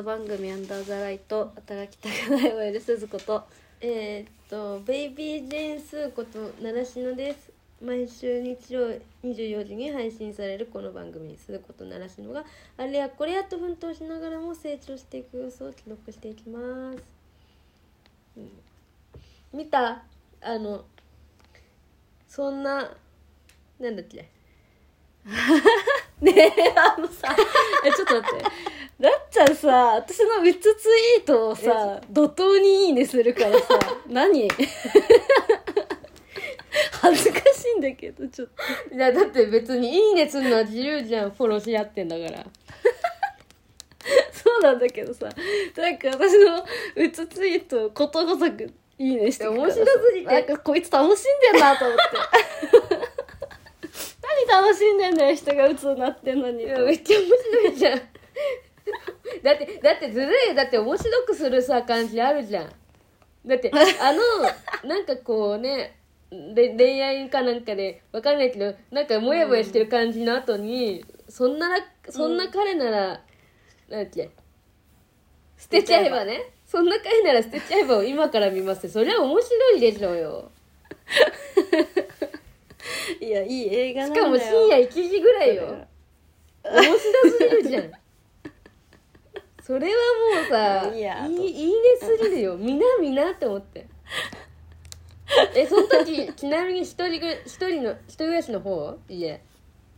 ド番組「アンダーザライト働きたくない OL 鈴子と。えー、っとベイビー・ジェーン・スーこと習志野です。毎週日曜24時に配信されるこの番組「鈴子と習志野」があれやこれやと奮闘しながらも成長していく様子を記録していきます、うん。見た？あのそんななんだっけ？ねえあのさえちょっと待って。なっちゃんさ私の3つツイートをさ怒涛に「いいね」するからさ 何？恥ずかしいんだけどちょっと。いやだって別に「いいね」するのは自由じゃん。フォローし合ってんだから。そうなんだけどさなんか私のうつツイートをことごとく「いいね」して面白すぎて。なんかこいつ楽しんでんなと思って。何楽しんでんだよ人がうつになってんのにめっちゃ面白いじゃん だってだってずるいよ。だって面白くするさ感じあるじゃん。だってあの なんかこうねで恋愛かなんかでわかんないけどなんかモヤモヤしてる感じの後に、そんならそんな彼なら、なんだっけ捨てちゃえばね。そんな彼なら捨てちゃえばを今から見ますそりゃ面白いでしょうよ。いやいい映画しかも深夜1時ぐらいよ。面白すぎるじゃんそれはもうさいいやいいいいねすぎるよ。みなみなって思って。えその時ちなみに一人ぐ一人の一人暮らしの方？家。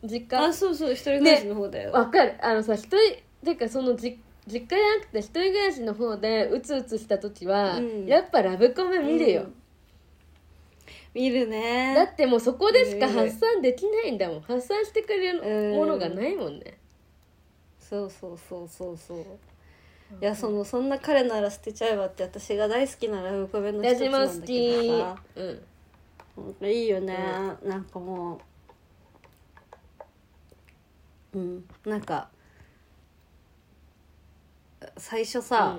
実家？あそうそう一人暮らしの方だよ、わかる。あのさ一人てかそのじ実家じゃなくて一人暮らしの方でうつうつした時は、うん。やっぱラブコメ見るよ、うん。見るね。だってもうそこでしか発散できないんだもん。発散してくれるものがないもんね、そうそうそうそうそういやそのそんな彼なら捨てちゃえばって私が大好きなラブコメの一矢つなんだけどさ。うん。いいよね、なんかもう。うん。なんか最初さ、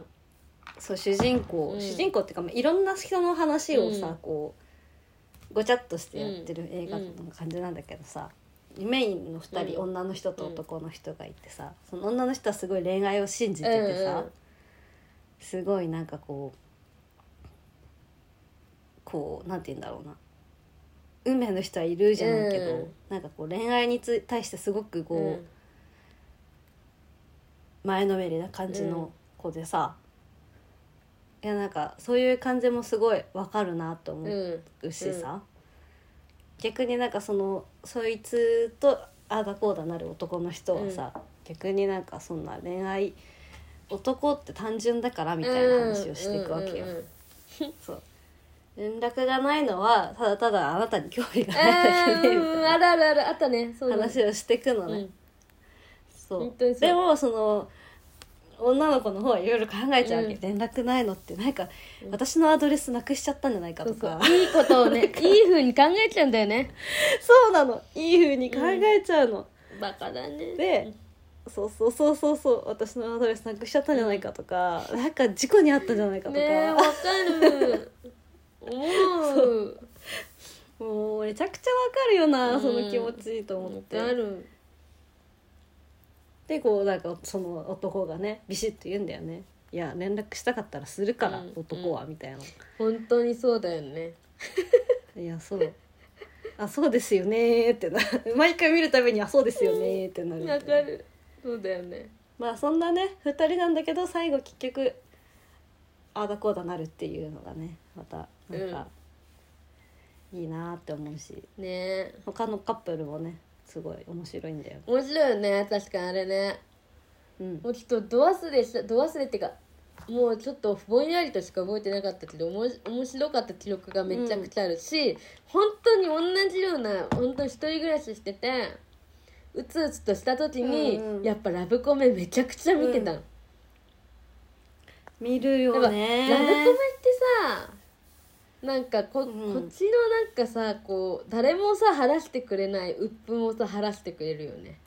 そう主人公、うん。主人公っていうか、まあ、いろんな人の話をさ、うん。こうごちゃっとしてやってる映画の感じなんだけどさ、メインの2人、うん。女の人と男の人がいてさその女の人はすごい恋愛を信じててさ、うんうんすごいなんかこうこうなんて言うんだろうな。運命の人はいるじゃないけど、うん。なんかこう恋愛につ対してすごくこう、前のめりな感じの子でさ、いやなんかそういう感じもすごいわかるなと思うん。うしさ、逆になんかそのそいつとああだこうだなる男の人はさ、逆になんかそんな恋愛男って単純だからみたいな話をしていくわけよ。うんうんうん そう。連絡がないのはただただあなたに興味がないだけでみたいなうんあるあるある。あったね話をしていくのね。うん。そう。でもその女の子の方はいろいろ考えちゃうわけ、うん。連絡ないのってなんか、私のアドレスなくしちゃったんじゃないかそうそとかう。いいことをね いい風に考えちゃうんだよね。そうなの。いい風に考えちゃうの、バカだね。でそうそうそうそうそう私のアドレスなくしちゃったんじゃないかとか、なんか事故にあったんじゃないかとか、ねえわかる。思う。もうめちゃくちゃわかるよな、うん。その気持ちと思って。わかるでこうなんかその男がねビシッと言うんだよね。いや連絡したかったらするから、うん男はみたいな。本当にそうだよね。いやそう。あそうですよねーってな毎回見るたびにあそうですよねーってなるみたいな。わかる。そうだよね。まあそんなね2人なんだけど最後結局ああだこうだなるっていうのがねまたなんか、いいなーって思うし。ね。え他のカップルもねすごい面白いんだよ。面白いよね。確かにあれね。うん。もうちょっとド忘れしたド忘れっていうかもうちょっとぼんやりとしか覚えてなかったけどおもし面白かった記録がめちゃくちゃあるし、本当に同じような本当に一人暮らししててうつうつとした時に、うんうんやっぱラブコメめちゃくちゃ見てたの、見るやっぱよねラブコメってさなんかこ,、うん。こっちのなんかさこう誰もさ晴らしてくれない鬱憤をさ晴らしてくれるよね。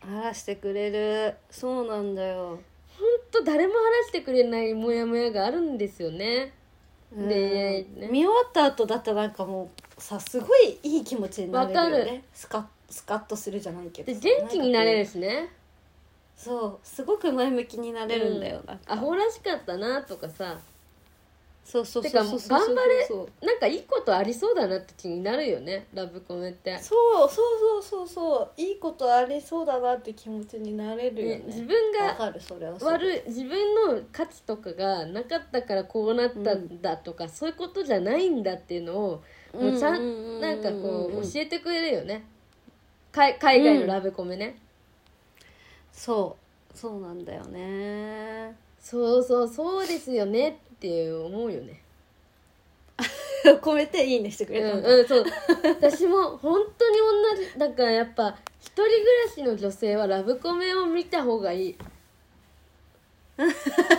晴らしてくれる。そうなんだよ、ほんと誰も晴らしてくれないモヤモヤがあるんですよね。うん。恋愛ね。見終わった後だとなんかもうさすごいいい気持ちになれるよわかる。ねスカッスカッとするじゃないけど。でさ元気になれるしね。そうすごく前向きになれるんだよ、なんか。アホらしかったなとかさそうそうそうそうそう。頑張れなんかいいことありそうだなって気になるよねラブコメって、そうそうそうそうそう。いいことありそうだなって気持ちになれるよね。ね自分が悪い自分の価値とかがなかったからこうなったんだとか、そういうことじゃないんだっていうのをもうちゃうんうんうんうんん。なんかこう教えてくれるよね。海海外のラブコメね、そう。そうなんだよね。そうそうそうですよねって思うよね。込めていいねしてくうんれたんだ、うんそう。私も本当に同じ。だからやっぱ一人暮らしの女性はラブコメを見た方がいい。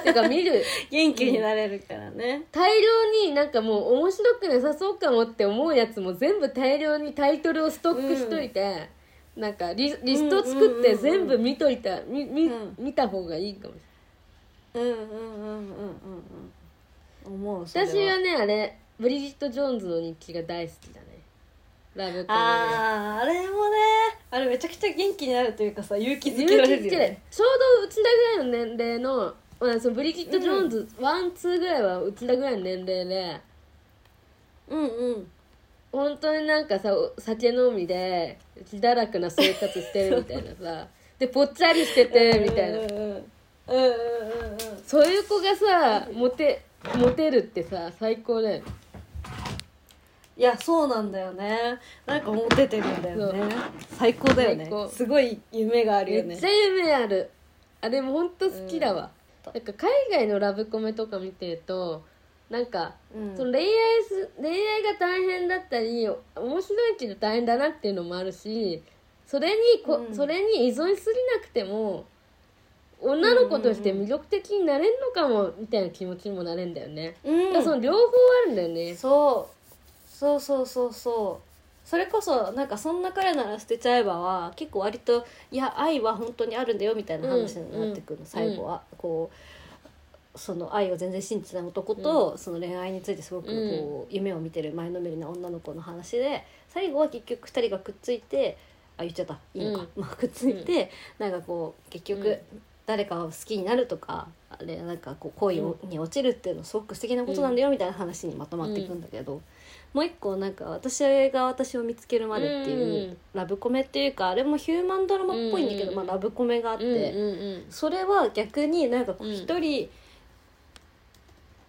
てか見る。元気になれるからね、大量になんかもう面白くなさそうかもって思うやつも全部大量にタイトルをストックしといて、なんかリリスト作って全部見といた、うん。見た方がいいかもしうんうんうんうんうんうん思うそれれない私はねあれブリジット・ジョーンズの日記が大好きだね。ラブコメねあーあれもねあれめちゃくちゃ元気になるというかさ勇気づ勇けられるるよね。ちょうどうちらぐらいの年齢の、まあ、そのブリジット・ジョーンズ、 one two ぐらいはうちらぐらいの年齢でうんうん。本当になんかさお酒飲みで自堕落な生活してるみたいなさ でぽっちゃりしててみたいな。うんうんうんうんうんうんうん。そういう子がさモテモテるってさ最高だよいやそうなんだよね。なんかモテてるんだよね。最高だよね。最高。すごい夢があるよね。めっちゃ夢ある。あれもほんと好きだわ、うん。なんか海外のラブコメとか見てるとなんか、うん。その恋愛す恋愛が大変だったり面白いけど大変だなっていうのもあるしそれにこ、うん。それに依存しすぎなくても女の子として魅力的になれんのかもみたいな気持ちにもなれんだよね、うん。だからその両方あるんだよね。そう。そうそうそうそう。それこそなんかそんな彼なら捨てちゃえばは結構割といや愛は本当にあるんだよみたいな話になってくるの、うん最後は、こうその愛を全然信じてない男と、その恋愛についてすごくこう、夢を見てる前のめりな女の子の話で最後は結局2人がくっついてあ言っちゃった。いいのか、まあ、くっついて、なんかこう結局、うん誰かを好きになるとかあれなんかこう恋をに落ちるっていうのはすごく素敵なことなんだよみたいな話にまとまっていくんだけど、もう一個なんか私が私を見つけるまでっていううんラブコメっていうかあれもヒューマンドラマっぽいんだけど、うんまあ、ラブコメがあって、それは逆になんかこう一人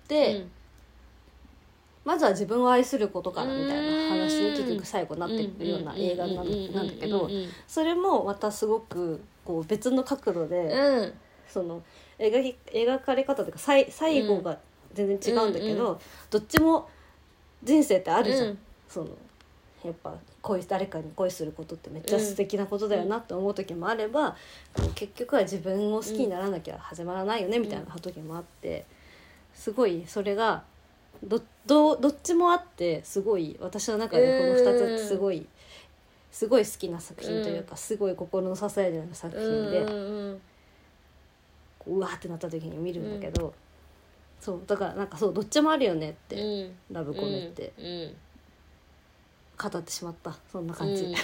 で、まずは自分を愛することからみたいな話に結局最後なってくるような映画なんだけどそれもまたすごくこう別の角度で。うん。その描き描かれ方というか最最後が全然違うんだけど、うん。どっちも人生ってあるじゃん、うん。そのやっぱ恋誰かに恋することってめっちゃ素敵なことだよなって思う時もあれば、結局は自分を好きにならなきゃ始まらないよねみたいな時もあってすごいそれがどどどっちもあってすごい私の中でこの2つすごい、すごい好きな作品というか、すごい心の支えるような作品で。うわーってなった時に見るんだけど、そうだからなんかそうどっちもあるよねっうて、ん。ラブコメって。うん。語ってしまった。そんな感じ、うん。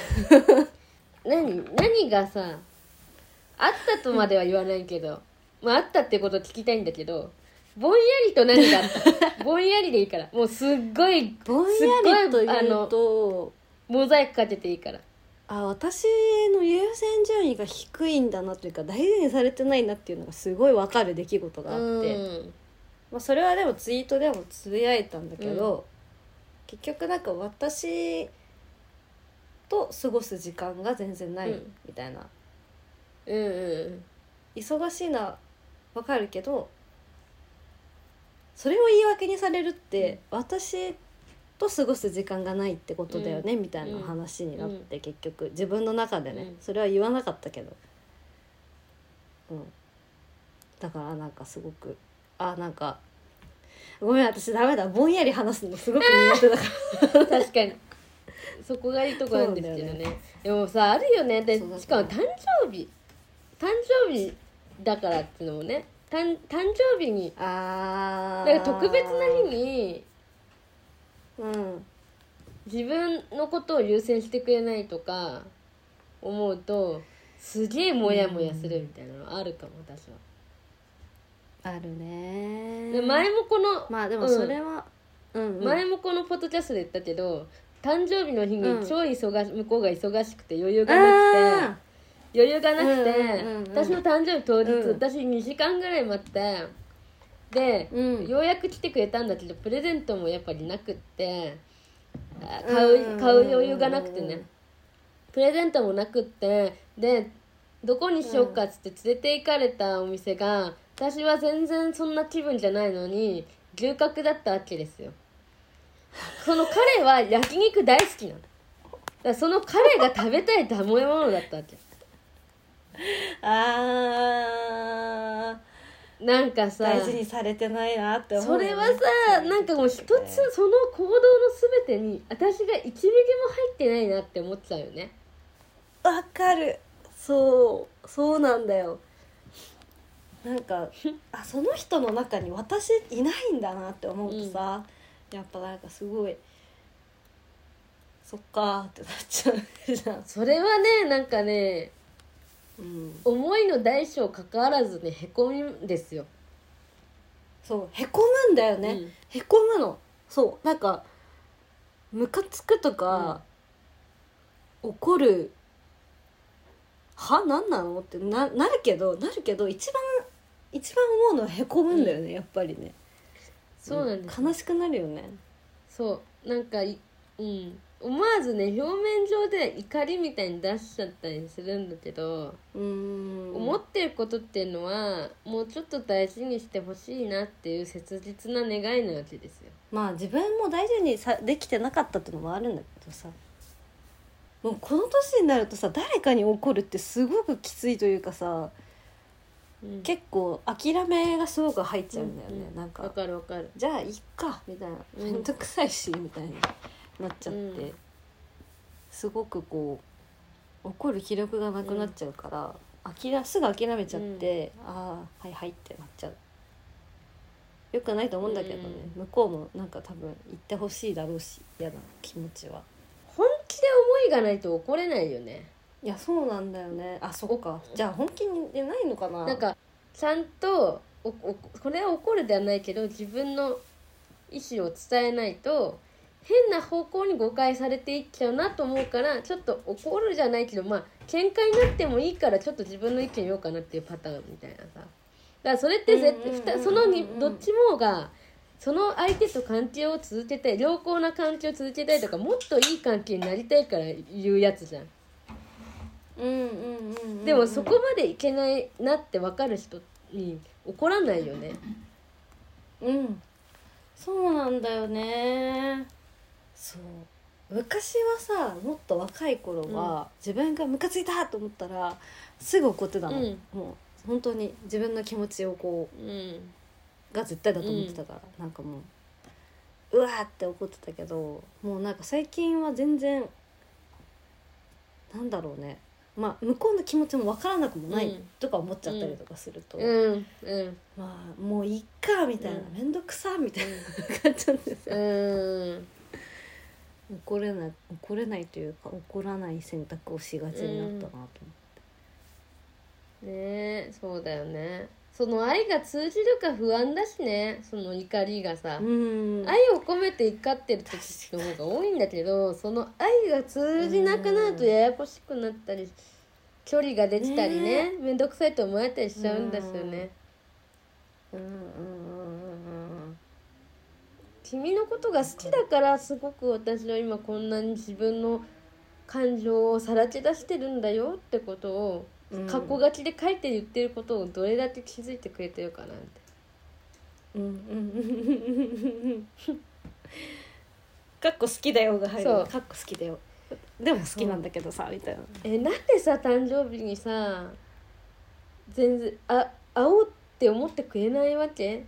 何何がさあったとまでは言わないけど、まああったってこと聞きたいんだけどぼんやりと何があった？ぼんやりでいいから。もうすっごいぼんやりとすっごいあいうのとモザイクかけていいから。あ私の優先順位が低いんだなというか大事にされてないなっていうのがすごい分かる出来事があって、うん。まあ、それはでもツイートでもつぶやいたんだけど、結局なんか私と過ごす時間が全然ないうん。みたいな、うんうん。忙しいのはわかるけどそれを言い訳にされるって、私と過ごす時間がないってことだよね、みたいな話になって、結局自分の中でね、うん。それは言わなかったけど、うん、だからなんかすごくあなんかごめん私ダメだぼんやり話すのすごく苦手だから。確かに。そこがいいとこなんですけどね。そうなんだよでもさあるよね。でしかも誕生日誕生日だからっていうのもね誕誕生日にあなんか特別な日にうん。自分のことを優先してくれないとか思うとすげえモヤモヤするみたいなのあるかも私は。あるね。で前もこの、まあでもそれは、うんうん。前もこのポッドキャストで言ったけど誕生日の日うん。に超忙し、向こうが忙しくて余裕がなくて余裕がなくて、うんうんうん私の誕生日当日、うん。私2時間ぐらい待ってで、うん。ようやく来てくれたんだけどプレゼントもやっぱりなくってあ買ううん。買う余裕がなくてね。プレゼントもなくってでどこにしようかっつって連れて行かれたお店が私は全然そんな気分じゃないのに牛角だったわけですよ。その彼は焼肉大好きなの。だその彼が食べたい食べ物だったわけ。あなんかさー大事にされてないなって思よね。そうれはさなんかもう一つその行動の全てに私が1ミリも入ってないなって思っちゃうよね。わかる。そう。そうなんだよ。なんかあその人の中に私いないんだなって思うとさ、やっぱなんかすごいそっかーってなっちゃうじゃん、それはねなんかねうん、思いの大小関わらずねへこみんですよ、そうへこむんだよね、うん。へこむの。そうなんかムカつくとか、怒る。は？何なの？ってななるけどなるけど一番一番思うのはへこむんだよね、やっぱりね。そうなんです、悲しくなるよね。そう。なんかいうん。思わずね表面上で怒りみたいに出しちゃったりするんだけど、うーん。思ってることっていうのはもうちょっと大事にしてほしいなっていう切実な願いなわけですよ。まあ自分も大事にさできてなかったっていうのもあるんだけどさ。もうこの年になるとさ誰かに怒るってすごくきついというかさうん。結構諦めがすごく入っちゃうんだよね、うなんかわかるわかるじゃあいっかみたいなうん面倒くさいしみたいになっちゃって、うん。すごくこう怒る気力がなくなっちゃうから、諦すぐ諦めちゃって、ああはいはいってなっちゃう。よくないと思うんだけどね、向こうもなんか多分言ってほしいだろうし嫌な気持ちは。本気で思いがないと怒れないよね。いやそうなんだよね。あそっか。じゃあ本気でないのかな。なんかちゃんとおおこれは怒るではないけど自分の意思を伝えないと変な方向に誤解されていっちゃうなと思うからちょっと怒るじゃないけどまあ喧嘩になってもいいからちょっと自分の意見言おうかなっていうパターンみたいなさ。だからそれって絶対そのにどっちもがその相手と関係を続けたい良好な関係を続けたいとかもっといい関係になりたいから言うやつじゃん。うんうんうんうん。でもそこまでいけないなって分かる人に怒らないよね。うん。そうなんだよねそう昔はさもっと若い頃は、自分がムカついたと思ったらすぐ怒ってたの、うん。もう本当に自分の気持ちをこうん。うが絶対だと思ってたから、なんかもううわーって怒ってたけどもうなんか最近は全然なんだろうね。まあ向こうの気持ちも分からなくもないうん。とか思っちゃったりとかすると、うん。うん。まあもういっかみたいなうん。面倒くさみたいな感じなんですよ。うん怒れない怒れないというか怒らない選択をしがちになったなと思って、ねえそうだよね。その愛が通じるか不安だしね。その怒りがさ、うん。愛を込めて怒ってる時の方が多いんだけどその愛が通じなくなるとややこしくなったり距離ができたりね。面倒くさいと思われたりしちゃうんですよね。うん。うんうんうん君のことが好きだからすごく私は今こんなに自分の感情をさらけ出してるんだよってことをうん。過去書きで書いて言ってることをどれだけ気づいてくれてるかなって。うんうんうんうん。かっこ好きだよが入る。かっこ好きだよ。でも好きなんだけどさみたいな。えなんでさ誕生日にさ全然あ会おうって思ってくれないわけ？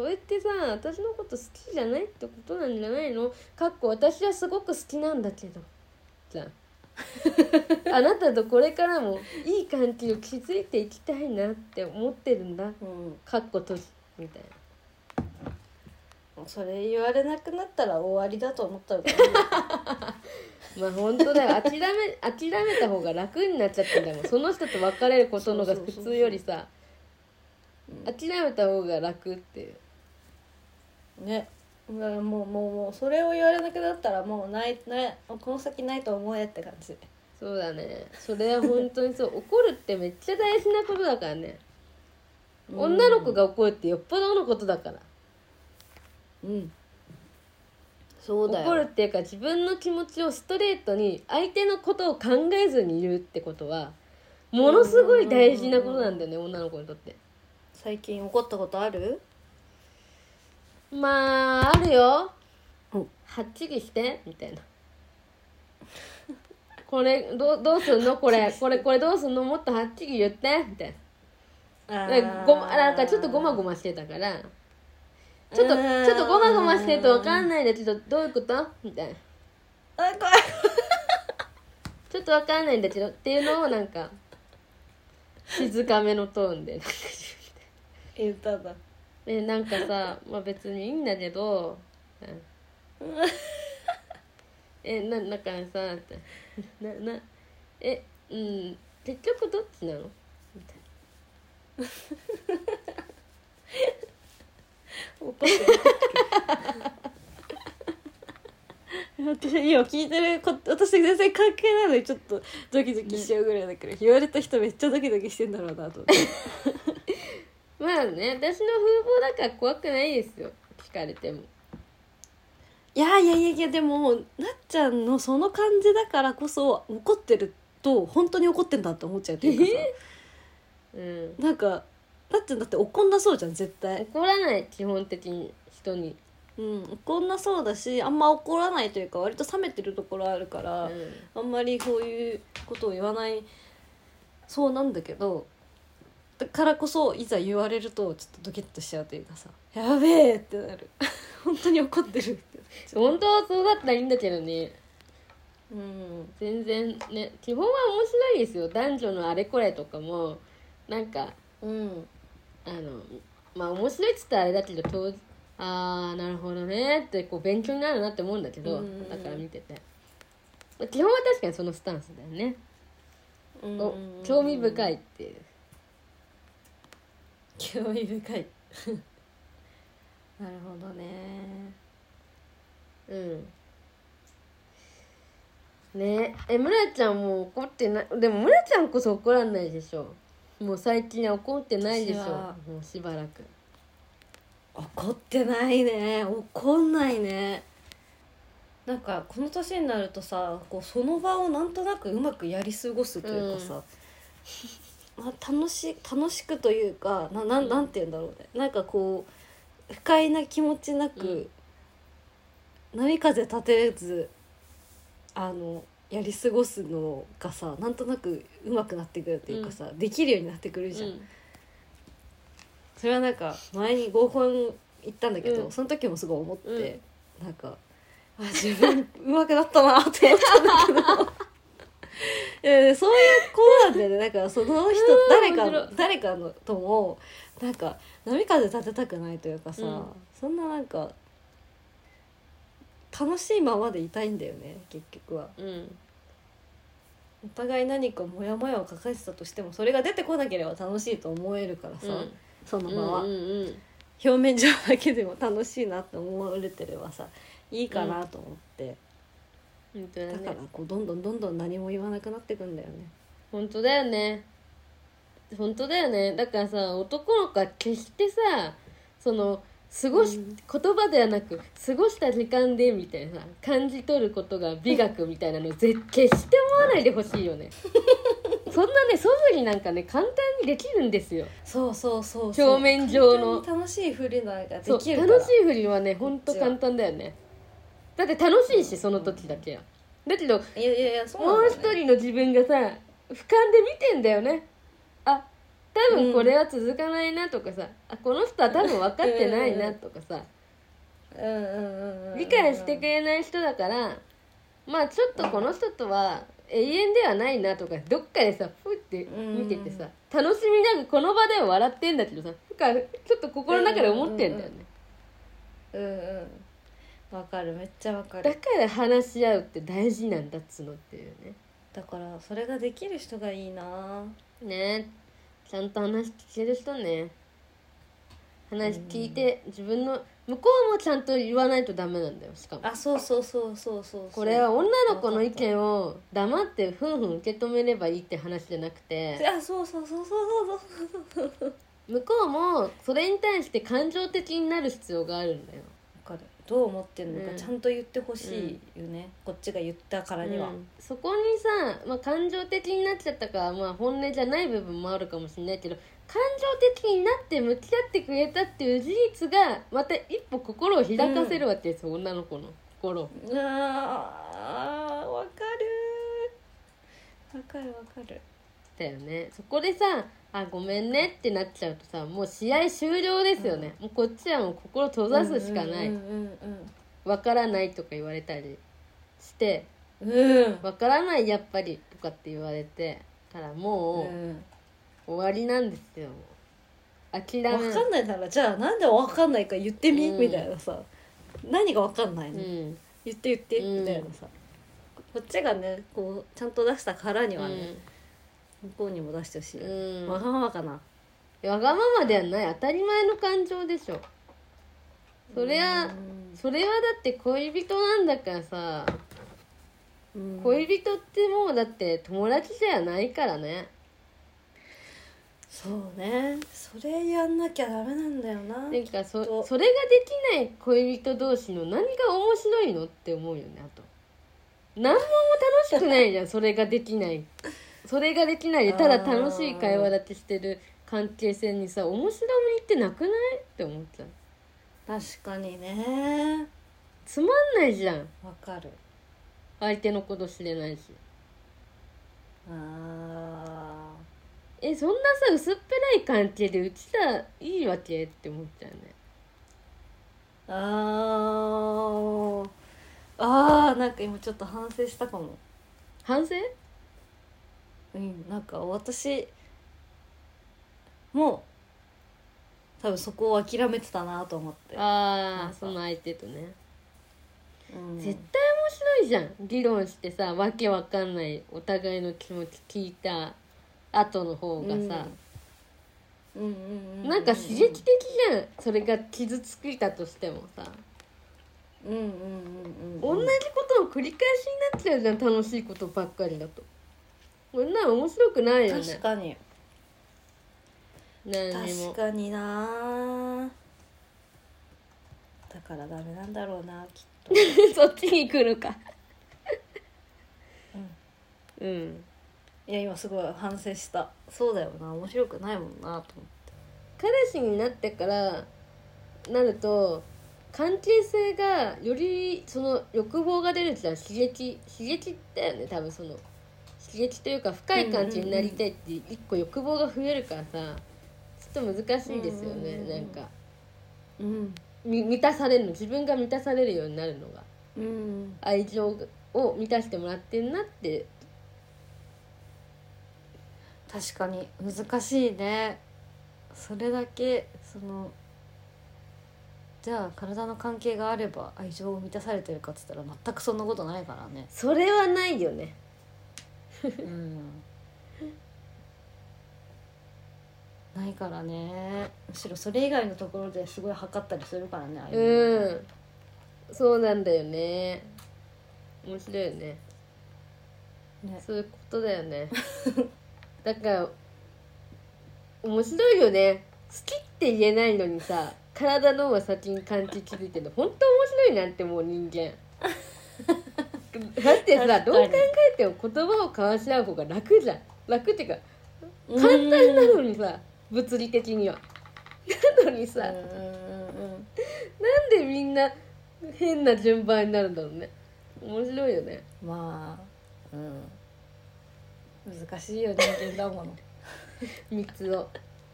それってさ私のこと好きじゃないってことなんじゃないの？かっこ私はすごく好きなんだけど。じゃん あなたとこれからもいい関係を築いていきたいなって思ってるんだ。うん。かっこ閉じみたいな。それ言われなくなったら終わりだと思った方がいいよ まあ本当だよ。諦め諦めた方が楽になっちゃってんだもん。その人と別れることのが普通よりさ。諦めた方が楽っていうね。もうもうもうそれを言われなくなったらもうないないこの先ないと思えって感じ。そうだね。それは本当にそう怒るってめっちゃ大事なことだからね。女の子が怒るってよっぽどのことだから。うん。そうだよ。怒るっていうか自分の気持ちをストレートに相手のことを考えずに言うってことはものすごい大事なことなんだよね女の子にとって。最近怒ったことある？まああるよ。うんはっきりしてみたいな。これどうどうすんの？これこれこれどうすんの？もっとはっきり言って。みたいな。でごまなんかちょっとごまごましてたから。ちょっとちょっとごまごましてると分かんないでちょっとどういうこと？みたいな。あ怖いちょっと分かんないんだけど。っていうのをなんか静かめのトーンで。なんか言ったんだえなんかさ、まあ、別にいいんだけど、うん。えなだかさってななえうん結局どっちなの？みたい怒ってる私今聞いてるこ私全然関係ないのにちょっとドキドキしちゃうぐらいだから、言われた人めっちゃドキドキしてんだろうなと思って。まあね私の風貌だから怖くないですよ。聞かれても。いやいやいやいやでもなっちゃんのその感じだからこそ怒ってると本当に怒ってんだって思っちゃうというかさ。うん。なんかなっちゃんだって怒んなそうじゃん絶対。怒らない基本的に人に、うん怒んなそうだしあんま怒らないというか割と冷めてるところあるから、うあんまりこういうことを言わないそうなんだけどだからこそいざ言われるとちょっとドキッとしちゃうというかさ「やべえ!」ってなる。本当に怒ってるって。ん、本当はそうだったらいいんだけどね。うん。全然ね基本は面白いですよ。男女のあれこれとかもなんかうん。あのまあ面白いっつったらあれだけど当ああなるほどねってこう勉強になるなって思うんだけど、うんだから見てて。まあ基本は確かにそのスタンスだよね、うん。お興味深いっていう興味深い。なるほどね。うん。ね。え村ちゃんもう怒ってない？でも村ちゃんこそ怒らないでしょ。もう最近は怒ってないでしょ。もうしばらく。怒ってないね。怒んないね。なんかこの年になるとさこうその場をなんとなくうまくやり過ごすというかさ、まあ、楽し楽しくというかななん。なんて言うんだろうね。なんかこう不快な気持ちなく、波風立てずあのやり過ごすのがさなんとなくうまくなってくるっていうかさ、できるようになってくるじゃん。うん。それはなんか前に合コン行ったんだけど、うん。その時もすごい思って、なんかあ自分上手くなったなって思ったんだけど。いやそういねなん。かその人うん。誰か誰かのともなんか波風立てたくないというかさ、うん。そんななんか楽しいままでいたいんだよね結局は。うん。お互い何かモヤモヤを抱えてたとしてもそれが出てこなければ楽しいと思えるからさ、うん。その場は。うんうんうん。表面上だけでも楽しいなって思われてればさいいかなと思って、本当だね。だからこうどんどんどんどん何も言わなくなってくんだよね本当だよね。本当だよね。だからさ男の子は決してさその過ごし、うん。言葉ではなく過ごした時間でみたいなさ感じ取ることが美学みたいなのぜ決して思わないでほしいよね。そんなね素振りなんかね簡単にできるんですよ。そうそうそうそう。表面上の。楽しいふりなんかできる楽しい振りはねほんと簡単だよね。だって楽しいしその時だけやだけどいやいやいやそうもう一人の自分がさ俯瞰で見てんだよね。あ多分これは続かないなとかさ、あこの人は多分分かってないなとかさ。うんうんうんうん理解してくれない人だからまあちょっとこの人とは永遠ではないなとかどっかでさふって見ててさ楽しみなくこの場では笑ってんだけどさふかちょっと心の中で思ってんだよね。うんうんわかる。めっちゃわかる。だから話し合うって大事なんだっつのっていうねだからそれができる人がいいな。ね。ちゃんと話聞ける人ね。話聞いて自分の向こうもちゃんと言わないとダメなんだよしかも。あそうそうそうそうそう。これは女の子の意見を黙ってふんふん受け止めればいいって話じゃなくて。あそうそうそうそうそうそう。向こうもそれに対して感情的になる必要があるんだよどう思ってるのうん。かちゃんと言ってほしいよね、こっちが言ったからには、うん。そこにさ、まあ、感情的になっちゃったから、まあ、本音じゃない部分もあるかもしれないけど感情的になって向き合ってくれたっていう事実がまた一歩心を開かせるわけですよ、女の子の心。をうわーわかるわかるわかる。だよね。そこでさ「あごめんね」ってなっちゃうとさもう試合終了ですよね、もうこっちはもう心閉ざすしかない。うんうんわからないとか言われたりしてうん。うんわからないやっぱりとかって言われてからもううん。終わりなんですよ。諦め分かんないならじゃあなんで分かんないか言ってみ、うん。みたいなさ。何が分かんないの、うん。言って言ってうん。みたいなさ、こっちがねこうちゃんと出したからにはね、向こうにも出してほしい、うん。わがままかな。わがままではない。当たり前の感情でしょ。それはうん。それはだって恋人なんだからさ。うん。恋人ってもうだって友達じゃないからね。そうね。それやんなきゃダメなんだよななんかそと。それができない恋人同士の何が面白いのって思うよねあと。何も楽しくないじゃんそれができないそれができないでただ楽しい会話だけしてる関係性にさ面白みってなくない？って思っちゃう。確かにね。つまんないじゃん。わかる。相手のこと知れないし。あえそんなさ薄っぺらい関係でうちらいいわけ？って思っちゃうね。ーあー。あーなんか今ちょっと反省したかも。反省？うんなんか私も多分そこを諦めてたなと思って、ああその相手とね。うん。絶対面白いじゃん議論してさわけわかんないお互いの気持ち聞いた後の方がさ、うん。うんうんうなんか刺激的じゃんそれが傷ついたとしてもさ、うんうんうんうん同じことの繰り返しになっちゃうじゃん楽しいことばっかりだとこんなの面白くないよね。確かに。何にも。確かにな。だからダメなんだろうなきっと。そっちに来るか。うん。いや今すごい反省した。そうだよな。面白くないもんなと思って。彼氏になってからなると関係性がよりその欲望が出るじゃん刺激刺激だよね多分その刺激というか深い感じになりたいって一個欲望が増えるからさちょっと難しいですよね、うんうんうん。なんか。うん。み満たされるの自分が満たされるようになるのが。うん。愛情を満たしてもらってんなって。確かに難しいね。それだけそのじゃあ体の関係があれば愛情を満たされてるかっつったら全くそんなことないからね。それはないよねうん。ないからね。むしろそれ以外のところですごい測ったりするからねああいうの。うん。そうなんだよね。面白いよね。ね。そういうことだよね。だから面白いよね。好きって言えないのにさ体の方が先に感じ気づいてるの。本当面白いなってもう人間 だってさどう考えても言葉を交わし合う方が楽じゃん。楽っていうかうん簡単なのにさ物理的には。なのにさ、んなんでみんな変な順番になるんだろうね。面白いよね。まあうん。難しいよ人間だもの。三つを。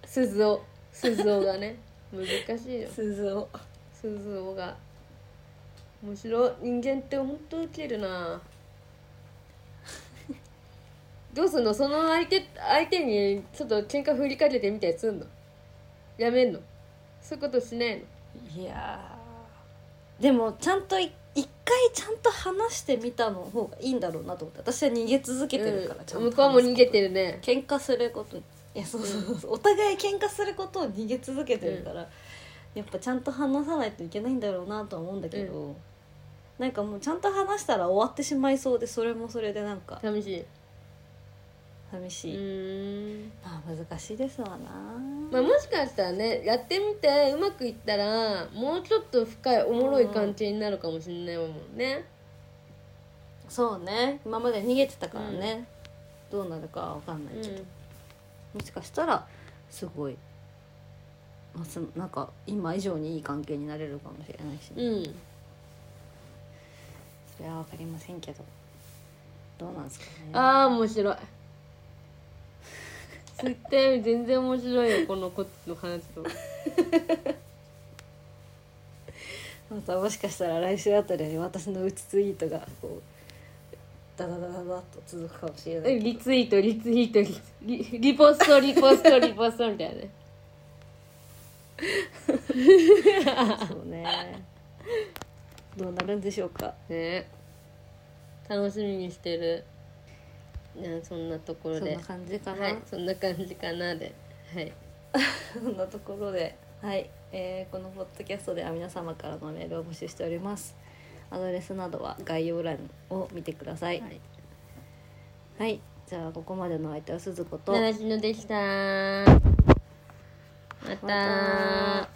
鈴を。鈴をがね。難しいよ。鈴を。鈴をが面白い。人間って本当ウケるな。どうすんの？その相手相手にちょっと喧嘩振りかけてみたりすんの？やめんの？そういうことしないの？いやでもちゃんとい一回ちゃんと話してみたの方がいいんだろうなと思って。私は逃げ続けてるから、ちゃんと向こうも逃げてるね。喧嘩することいやそうそうそう、お互い喧嘩することを逃げ続けてるから、やっぱちゃんと話さないといけないんだろうなとは思うんだけど、なんかもうちゃんと話したら終わってしまいそうでそれもそれでなんか。寂しい。寂しい、うん。まあ難しいですわな、まあ、もしかしたらねやってみてうまくいったらもうちょっと深いおもろい感じになるかもしれないもんね。そうね。今まで逃げてたからね、どうなるかは分かんないけど、もしかしたらすごい、まあ、すなんか今以上にいい関係になれるかもしれないし、ね。うん。それは分かりませんけど。どうなんですかね。ああ面白い。絶対全然面白いよ このこっちの話と。またもしかしたら来週あたりに私のうちツイートがこうダダダダダッと続くかもしれないリツイートリツイートリリポストリポストリポストみたいなねそうね。どうなるんでしょうか。ね。楽しみにしてる。じゃあそんなところで。そんな感じかな、はいそんな感じかなで。はい。そんなところで、はい。えーこのポッドキャストでは皆様からのメールを募集しております。アドレスなどは概要欄を見てください。はい、じゃあここまでの相手は鈴子と。奈良しのでしたまた。